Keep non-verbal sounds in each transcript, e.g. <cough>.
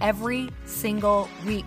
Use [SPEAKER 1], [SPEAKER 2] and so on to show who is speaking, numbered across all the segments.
[SPEAKER 1] every single week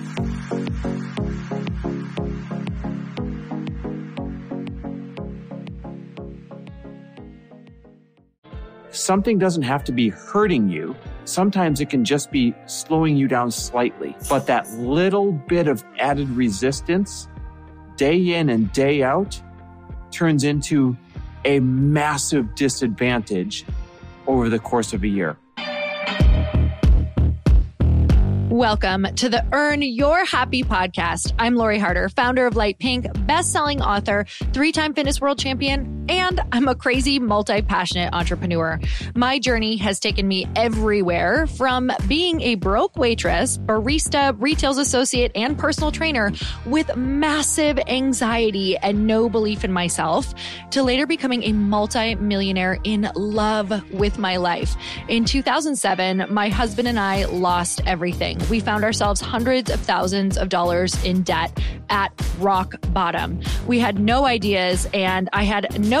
[SPEAKER 2] Something doesn't have to be hurting you Sometimes it can just be slowing you down slightly, but that little bit of added resistance day in and day out turns into a massive disadvantage over the course of a year.
[SPEAKER 3] Welcome to the Earn Your Happy podcast. I'm Lori Harder, founder of Light Pink, best-selling author, three-time fitness world champion, and I'm a crazy multi-passionate entrepreneur. My journey has taken me everywhere from being a broke waitress, barista, retail associate, and personal trainer with massive anxiety and no belief in myself to later becoming a multi-millionaire in love with my life. In 2007, my husband and I lost everything we found ourselves hundreds of thousands of dollars in debt at rock bottom. We had no ideas and I had no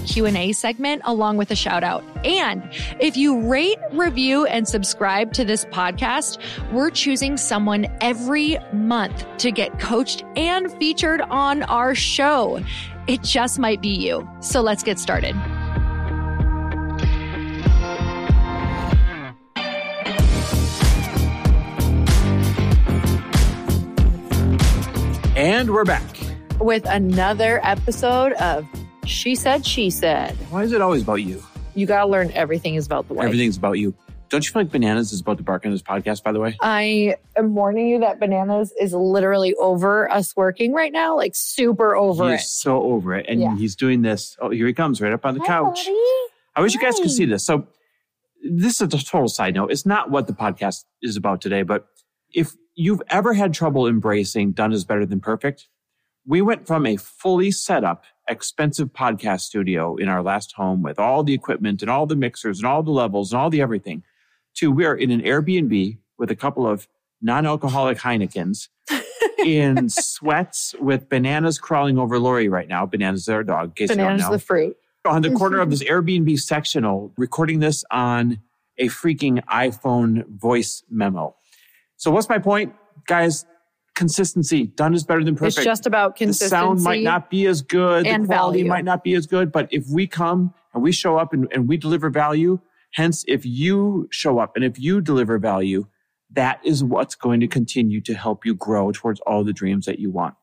[SPEAKER 3] Q&A segment along with a shout out. And if you rate, review and subscribe to this podcast, we're choosing someone every month to get coached and featured on our show.
[SPEAKER 1] it just might be you. So let's get started.
[SPEAKER 2] And we're back.
[SPEAKER 1] With another episode of She Said, She Said.
[SPEAKER 2] Why is it always about you?
[SPEAKER 1] You got to learn everything is about the wife.
[SPEAKER 2] Everything's about you. Don't you feel like Bananas is about to bark on this podcast, by the way?
[SPEAKER 1] I am warning you that Bananas is literally over us working right now, like super over
[SPEAKER 2] he's
[SPEAKER 1] it.
[SPEAKER 2] so over it. And
[SPEAKER 1] Yeah.
[SPEAKER 2] he's doing this. Oh, here he comes right up on the couch. I wish you guys could see this. So, this is a total side note. It's not what the podcast is about today, but if you've ever had trouble embracing done is better than perfect, we went from a fully set up, expensive podcast studio in our last home with all the equipment and all the mixers and all the levels and all the everything to we are in an Airbnb with a couple of non alcoholic Heinekens <laughs> in sweats with bananas crawling over Lori right now. Bananas is our dog. in case you
[SPEAKER 1] Bananas
[SPEAKER 2] know
[SPEAKER 1] the fruit.
[SPEAKER 2] on the corner of <laughs> this Airbnb sectional, recording this on a freaking iPhone voice memo. So what's my point? Guys, consistency. Done is better than perfect.
[SPEAKER 1] It's just about consistency.
[SPEAKER 2] the sound might not be as good,
[SPEAKER 1] and
[SPEAKER 2] the quality
[SPEAKER 1] value.
[SPEAKER 2] might not be as good, but if we come and we show up and, and we deliver value, hence if you show up and if you deliver value, that is what's going to continue to help you grow towards all the dreams that you want.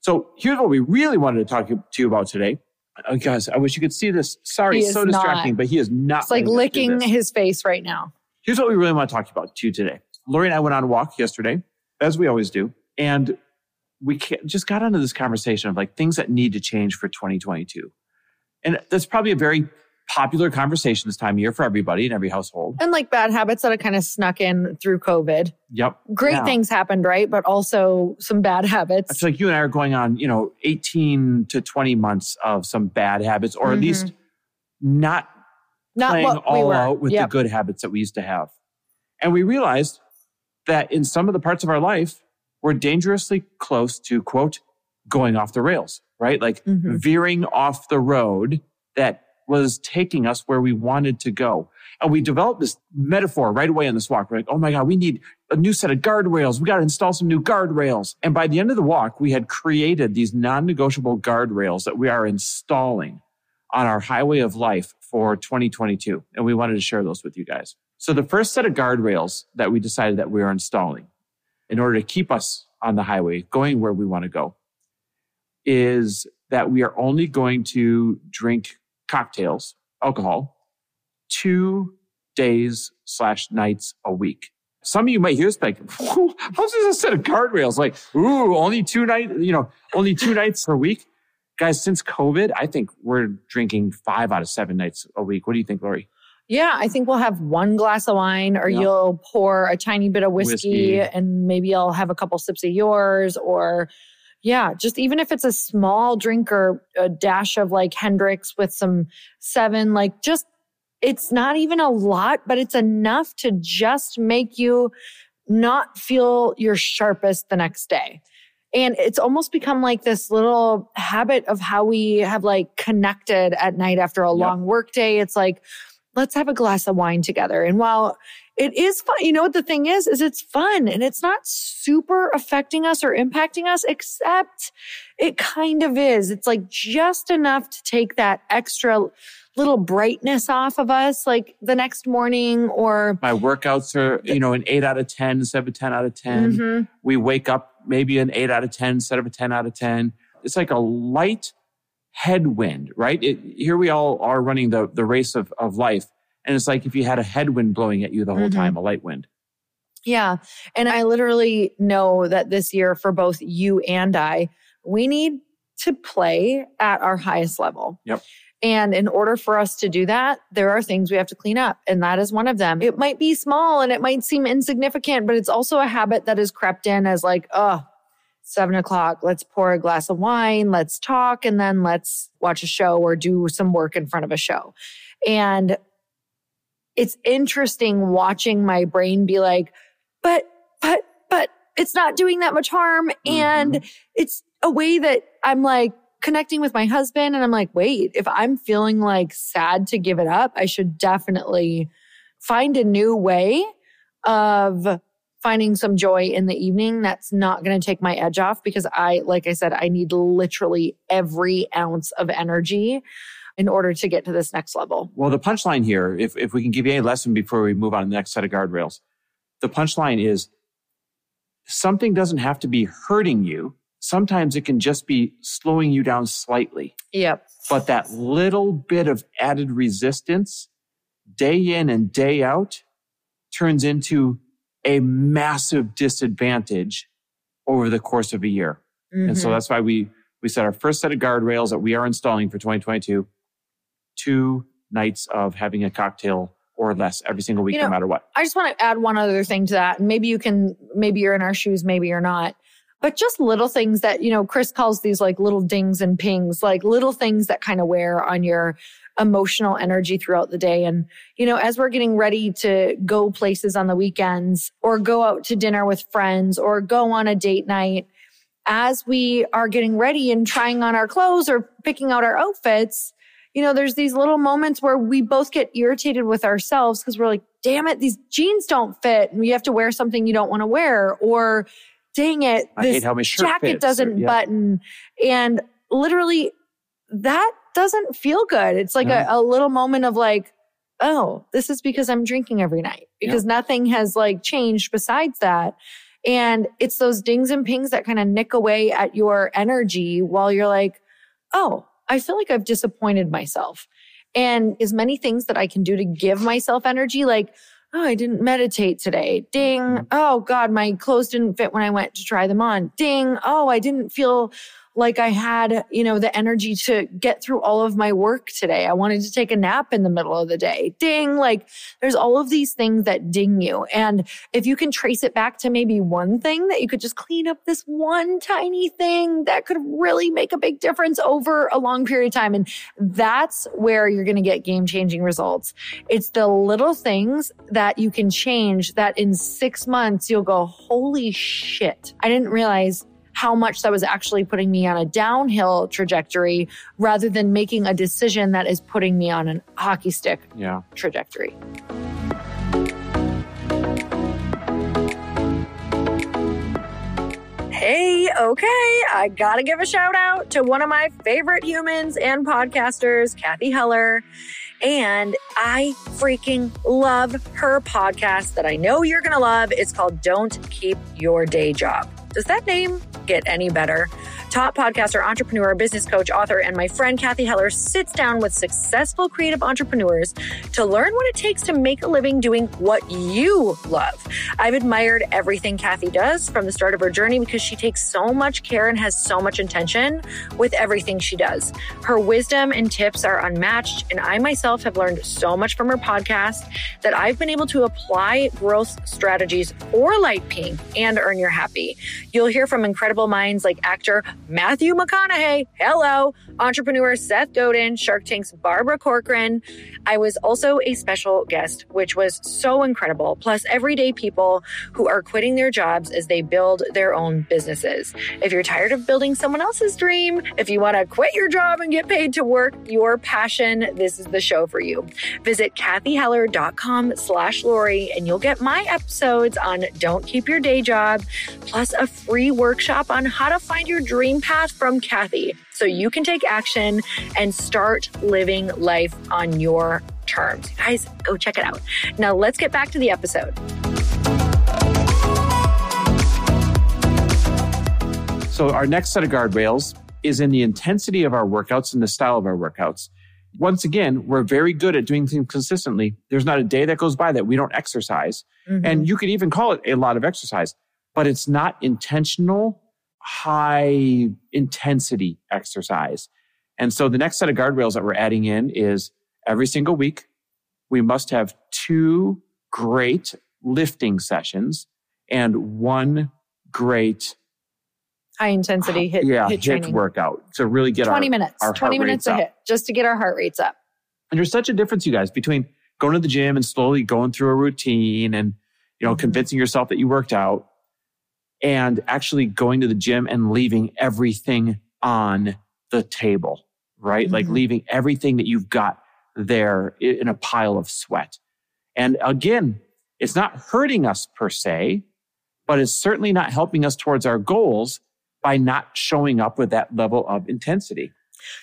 [SPEAKER 2] So here's what we really wanted to talk to you about today. Oh, guys, I wish you could see this. Sorry, it's so
[SPEAKER 1] not.
[SPEAKER 2] distracting, but he is not.
[SPEAKER 1] It's like
[SPEAKER 2] letting us do
[SPEAKER 1] licking his face right now.
[SPEAKER 2] Here's what we really want to talk about to you today. Lori and I went on a walk yesterday, as we always do, and we just got into this conversation of like things that need to change for 2022. And that's probably a very popular conversation this time of year for everybody in every household.
[SPEAKER 1] And like bad habits that have kind of snuck in through COVID.
[SPEAKER 2] Yep.
[SPEAKER 1] Great
[SPEAKER 2] Yeah.
[SPEAKER 1] things happened, right? But also some bad habits.
[SPEAKER 2] feel like you and I are going on, you know, 18 to 20 months of some bad habits, or at
[SPEAKER 1] Mhm.
[SPEAKER 2] least not
[SPEAKER 1] Not
[SPEAKER 2] playing
[SPEAKER 1] what we
[SPEAKER 2] all out with
[SPEAKER 1] Yep.
[SPEAKER 2] the good habits that we used to have. And we realized that in some of the parts of our life, we're dangerously close to, quote, going off the rails, right? Like
[SPEAKER 1] Mhm.
[SPEAKER 2] veering off the road that was taking us where we wanted to go. And we developed this metaphor right away on this walk. We're like, oh my God, we need a new set of guardrails. We got to install some new guardrails. And by the end of the walk, we had created these non negotiable guardrails that we are installing on our highway of life for 2022. And we wanted to share those with you guys. So the first set of guardrails that we decided that we are installing in order to keep us on the highway going where we want to go is that we are only going to drink cocktails, alcohol, two days slash nights a week. Some of you might hear this like, how's this a set of guardrails? Like, ooh, only two nights, you know, only two nights per week. Guys, since COVID, I think we're drinking five out of seven nights a week. What do you think, Lori?
[SPEAKER 1] Yeah, I think we'll have one glass of wine, or
[SPEAKER 2] Yeah.
[SPEAKER 1] you'll pour a tiny bit of whiskey,
[SPEAKER 2] Whiskey.
[SPEAKER 1] and maybe I'll have a couple sips of yours, or yeah, just even if it's a small drink or a dash of like Hendrick's with some seven, like just it's not even a lot, but it's enough to just make you not feel your sharpest the next day. And it's almost become like this little habit of how we have like connected at night after a
[SPEAKER 2] Yep.
[SPEAKER 1] long work day. It's like, let's have a glass of wine together. And while it is fun, you know what the thing is, is it's fun and it's not super affecting us or impacting us, except it kind of is. It's like just enough to take that extra little brightness off of us, like the next morning or
[SPEAKER 2] My workouts are, you know, an eight out of 10 instead of a 10 out of 10.
[SPEAKER 1] Mhm.
[SPEAKER 2] We wake up maybe an eight out of 10 instead of a 10 out of 10. It's like a light headwind, right? It, here we all are running the, the race of, of life. And it's like if you had a headwind blowing at you the whole
[SPEAKER 1] Mhm.
[SPEAKER 2] time, a light wind.
[SPEAKER 1] Yeah. And I literally know that this year for both you and I, we need to play at our highest level.
[SPEAKER 2] Yep.
[SPEAKER 1] And in order for us to do that, there are things we have to clean up. And that is one of them. It might be small and it might seem insignificant, but it's also a habit that has crept in as like, oh, seven o'clock, let's pour a glass of wine, let's talk, and then let's watch a show or do some work in front of a show. And it's interesting watching my brain be like, but, but, but it's not doing that much harm. Mm-hmm. And it's a way that I'm like connecting with my husband. And I'm like, wait, if I'm feeling like sad to give it up, I should definitely find a new way of finding some joy in the evening that's not going to take my edge off because I, like I said, I need literally every ounce of energy in order to get to this next level.
[SPEAKER 2] Well, the punchline here, if, if we can give you a lesson before we move on to the next set of guardrails, the punchline is something doesn't have to be hurting you. Sometimes it can just be slowing you down slightly.
[SPEAKER 1] Yep.
[SPEAKER 2] But that little bit of added resistance day in and day out turns into a massive disadvantage over the course of a year. Mm-hmm. And so mm-hmm. that's why we, we set our first set of guardrails that we are installing for 2022, two nights of having a cocktail or less every single week, you know, no matter what.
[SPEAKER 1] I just want to add one other thing to that. Maybe you can, maybe you're in our shoes, maybe you're not. But just little things that, you know, Chris calls these like little dings and pings, like little things that kind of wear on your emotional energy throughout the day. And, you know, as we're getting ready to go places on the weekends or go out to dinner with friends or go on a date night, as we are getting ready and trying on our clothes or picking out our outfits, you know, there's these little moments where we both get irritated with ourselves because we're like, damn it, these jeans don't fit and you have to wear something you don't want to wear. Or dang it, this jacket fits, doesn't or, yeah. button. And literally that doesn't feel good. It's like a, a, little moment of like, oh, this is because I'm drinking every night because yeah. nothing has like changed besides that. And it's those dings and pings that kind of nick away at your energy while you're like, oh, I feel like I've disappointed myself. And as many things that I can do to give myself energy, like, oh, I didn't meditate today. Ding. Mm-hmm. Oh God, my clothes didn't fit when I went to try them on. Ding. Oh, I didn't feel like I had, you know, the energy to get through all of my work today. I wanted to take a nap in the middle of the day. Ding. Like there's all of these things that ding you. And if you can trace it back to maybe one thing that you could just clean up this one tiny thing that could really make a big difference over a long period of time. And that's where you're going to get game changing results. It's the little things that you can change that in six months you'll go, holy shit. I didn't realize how much that was actually putting me on a downhill trajectory rather than making a decision that is putting me on an hockey stick yeah. trajectory. Hey, okay, I gotta give a shout out to one of my favorite humans and podcasters, Cathy Heller. And I freaking love her podcast that I know you're gonna love. It's called Don't Keep Your Day Job. Does that name get any better? Top podcaster, entrepreneur, business coach, author, and my friend Cathy Heller sits down with successful creative entrepreneurs to learn what it takes to make a living doing what you love. I've admired everything Cathy does from the start of her journey because she takes so much care and has so much intention with everything she does. Her wisdom and tips are unmatched, and I myself have learned so much from her podcast that I've been able to apply growth strategies for Light Pink and Earn Your Happy. You'll hear from incredible minds like actor Matthew McConaughey, hello, entrepreneur Seth Godin, Shark Tank's Barbara Corcoran. I was also a special guest, which was so incredible, plus everyday people who are quitting their jobs as they build their own businesses. If you're tired of building someone else's dream, if you want to quit your job and get paid to work your passion, this is the show for you. Visit cathyheller.com slash Lori and you'll get my episodes on Don't Keep Your Day Job, plus a free workshop on how to find your dream path from Cathy so you can take action and start living life on your terms. Guys, go check it out. Now let's get back to the episode.
[SPEAKER 2] So, our next set of guardrails is in the intensity of our workouts and the style of our workouts. Once again, we're very good at doing things consistently. There's not a day that goes by that we don't exercise. Mm-hmm. And you could even call it a lot of exercise, but it's not intentional high intensity exercise. And so the next set of guardrails that we're adding in is every single week, we must have two great lifting sessions and one great
[SPEAKER 1] high intensity HIIT,
[SPEAKER 2] yeah,
[SPEAKER 1] HIIT,
[SPEAKER 2] HIIT workout to really get
[SPEAKER 1] 20
[SPEAKER 2] our,
[SPEAKER 1] minutes,
[SPEAKER 2] our
[SPEAKER 1] 20 minutes a HIIT just to get our heart rates up.
[SPEAKER 2] And there's such a difference, you guys, between going to the gym and slowly going through a routine and, you know, mm-hmm. convincing yourself that you worked out and actually going to the gym and leaving everything on the table, right? Mm-hmm. Like leaving everything that you've got there in a pile of sweat. And again, it's not hurting us per se, but it's certainly not helping us towards our goals by not showing up with that level of intensity.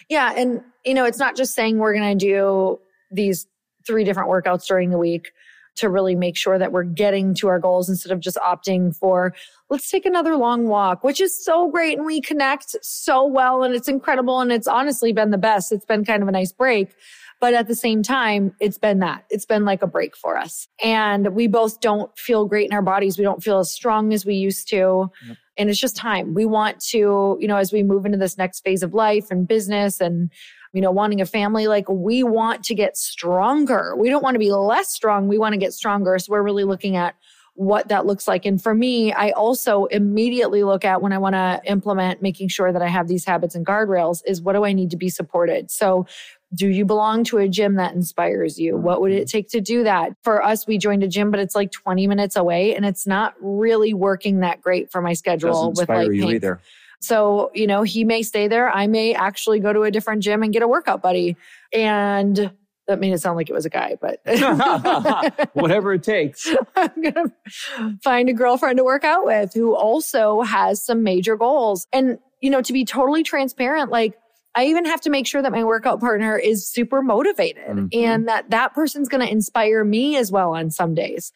[SPEAKER 1] Yeah. And, you know, it's not just saying we're going to do these three different workouts during the week to really make sure that we're getting to our goals instead of just opting for let's take another long walk, which is so great. And we connect so well and it's incredible. And it's honestly been the best. It's been kind of a nice break. But at the same time, it's been that. It's been like a break for us. And we both don't feel great in our bodies. We don't feel as strong as we used to. Yep. And it's just time. We want to, you know, as we move into this next phase of life and business and you know, wanting a family, like we want to get stronger. We don't want to be less strong. We want to get stronger. So we're really looking at what that looks like. And for me, I also immediately look at when I want to implement making sure that I have these habits and guardrails is what do I need to be supported? So do you belong to a gym that inspires you? What would it mm-hmm. take to do that? For us, we joined a gym, but it's like 20 minutes away and it's not really working that great for my schedule
[SPEAKER 2] with like you pink. either.
[SPEAKER 1] So, you know, he may stay there. I may actually go to a different gym and get a workout buddy. And that made it sound like it was a guy, but <laughs> <laughs>
[SPEAKER 2] whatever it takes.
[SPEAKER 1] I'm going to find a girlfriend to work out with who also has some major goals. And, you know, to be totally transparent, like I even have to make sure that my workout partner is super motivated mm-hmm. and that that person's going to inspire me as well on some days.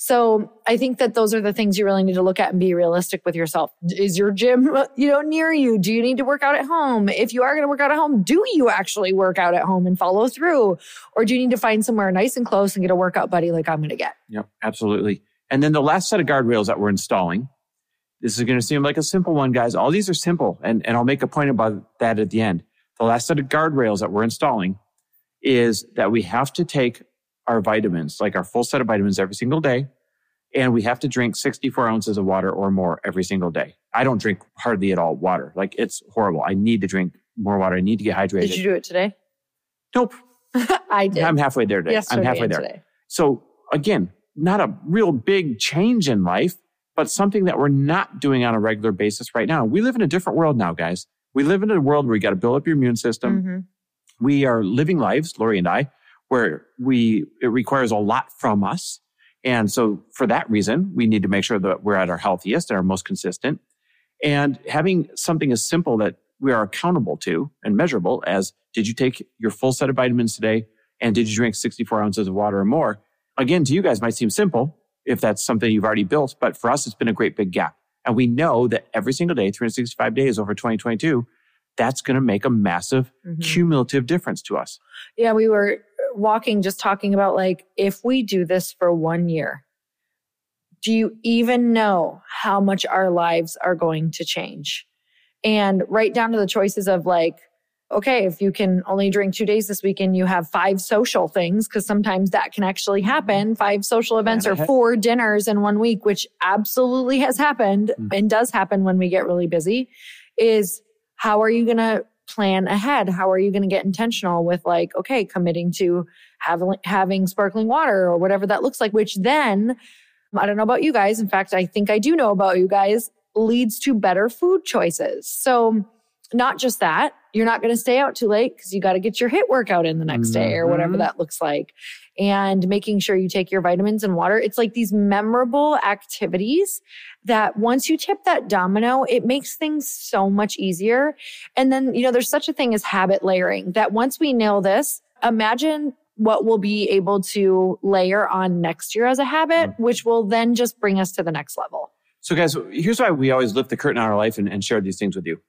[SPEAKER 1] So I think that those are the things you really need to look at and be realistic with yourself. Is your gym, you know, near you? Do you need to work out at home? If you are going to work out at home, do you actually work out at home and follow through? Or do you need to find somewhere nice and close and get a workout buddy like I'm going to get?
[SPEAKER 2] Yep, absolutely. And then the last set of guardrails that we're installing, this is going to seem like a simple one, guys. All these are simple. And, and I'll make a point about that at the end. The last set of guardrails that we're installing is that we have to take our vitamins, like our full set of vitamins every single day. And we have to drink 64 ounces of water or more every single day. I don't drink hardly at all water. Like it's horrible. I need to drink more water. I need to get hydrated.
[SPEAKER 1] Did you do it today?
[SPEAKER 2] Nope. <laughs>
[SPEAKER 1] I did.
[SPEAKER 2] I'm halfway there today.
[SPEAKER 1] Yesterday
[SPEAKER 2] I'm halfway there.
[SPEAKER 1] Today.
[SPEAKER 2] So again, not a real big change in life, but something that we're not doing on a regular basis right now. We live in a different world now, guys. We live in a world where you got to build up your immune system. Mm-hmm. We are living lives, Lori and I, where we, it requires a lot from us. And so for that reason, we need to make sure that we're at our healthiest and our most consistent. And having something as simple that we are accountable to and measurable as did you take your full set of vitamins today? And did you drink 64 ounces of water or more? Again, to you guys might seem simple if that's something you've already built, but for us, it's been a great big gap. And we know that every single day, 365 days over 2022, that's going to make a massive mm-hmm. cumulative difference to us.
[SPEAKER 1] Yeah, we were walking just talking about like if we do this for one year do you even know how much our lives are going to change and right down to the choices of like okay if you can only drink two days this weekend you have five social things because sometimes that can actually mm-hmm. happen five social events or four dinners in one week which absolutely has happened mm-hmm. and does happen when we get really busy is how are you going to plan ahead. How are you going to get intentional with like, okay, committing to having, having sparkling water or whatever that looks like, which then I don't know about you guys. In fact, I think I do know about you guys leads to better food choices. So not just that, you're not going to stay out too late because you got to get your HIIT workout in the next mm-hmm. day or whatever mm-hmm. that looks like. And making sure you take your vitamins and water. It's like these memorable activities that once you tip that domino, it makes things so much easier. And then, you know, there's such a thing as habit layering that once we nail this, imagine what we'll be able to layer on next year as a habit, mm-hmm. which will then just bring us to the next level.
[SPEAKER 2] So, guys, here's why we always lift the curtain on our life and, and share these things with you.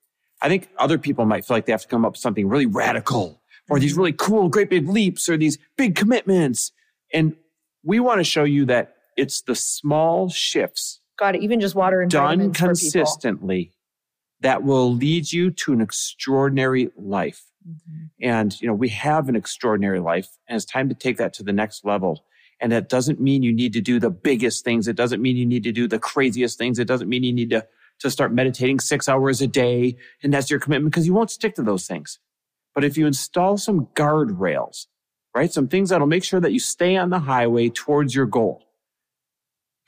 [SPEAKER 2] I think other people might feel like they have to come up with something really radical or these really cool, great big leaps or these big commitments. And we want to show you that it's the small shifts.
[SPEAKER 1] God, even just water and
[SPEAKER 2] done consistently that will lead you to an extraordinary life. Mm-hmm. And, you know, we have an extraordinary life and it's time to take that to the next level. And that doesn't mean you need to do the biggest things. It doesn't mean you need to do the craziest things. It doesn't mean you need to to start meditating six hours a day and that's your commitment because you won't stick to those things. But if you install some guardrails, right? Some things that'll make sure that you stay on the highway towards your goal.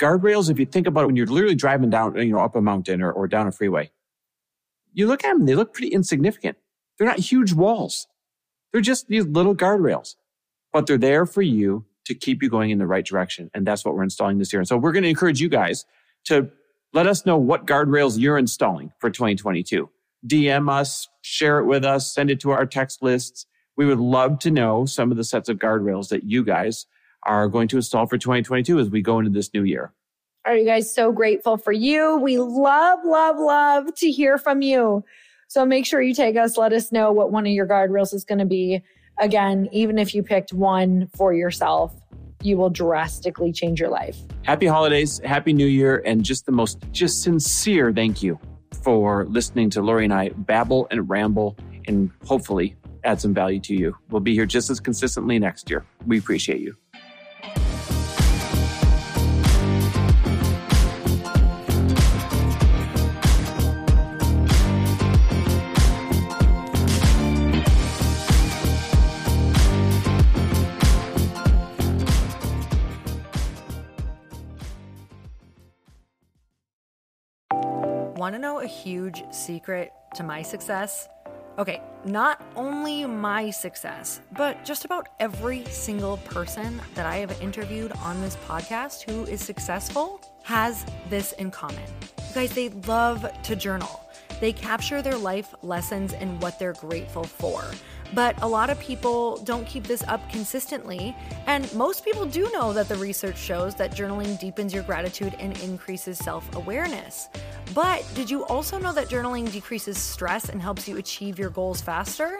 [SPEAKER 2] Guardrails, if you think about it, when you're literally driving down, you know, up a mountain or, or down a freeway, you look at them, they look pretty insignificant. They're not huge walls. They're just these little guardrails, but they're there for you to keep you going in the right direction. And that's what we're installing this year. And so we're going to encourage you guys to Let us know what guardrails you're installing for 2022. DM us, share it with us, send it to our text lists. We would love to know some of the sets of guardrails that you guys are going to install for 2022 as we go into this new year.
[SPEAKER 3] Are you guys so grateful for you? We love, love, love to hear from you. So make sure you take us, let us know what one of your guardrails is going to be. Again, even if you picked one for yourself, you will drastically change your life.
[SPEAKER 2] Happy holidays, happy new year, and just the most just sincere thank you for listening to Lori and I babble and ramble and hopefully add some value to you. We'll be here just as consistently next year. We appreciate you.
[SPEAKER 1] Know a huge secret to my success? Okay, not only my success, but just about every single person that I have interviewed on this podcast who is successful has this in common. You guys, they love to journal. They capture their life lessons and what they're grateful for. But a lot of people don't keep this up consistently. And most people do know that the research shows that journaling deepens your gratitude and increases self awareness. But did you also know that journaling decreases stress and helps you achieve your goals faster?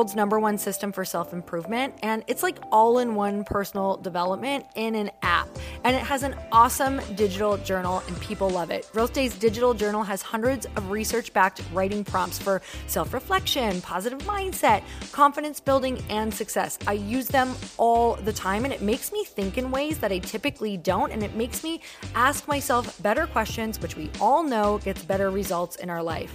[SPEAKER 1] world's number one system for self improvement, and it's like all in one personal development in an app. And it has an awesome digital journal, and people love it. Growth digital journal has hundreds of research backed writing prompts for self reflection, positive mindset, confidence building, and success. I use them all the time, and it makes me think in ways that I typically don't, and it makes me ask myself better questions, which we all know gets better results in our life.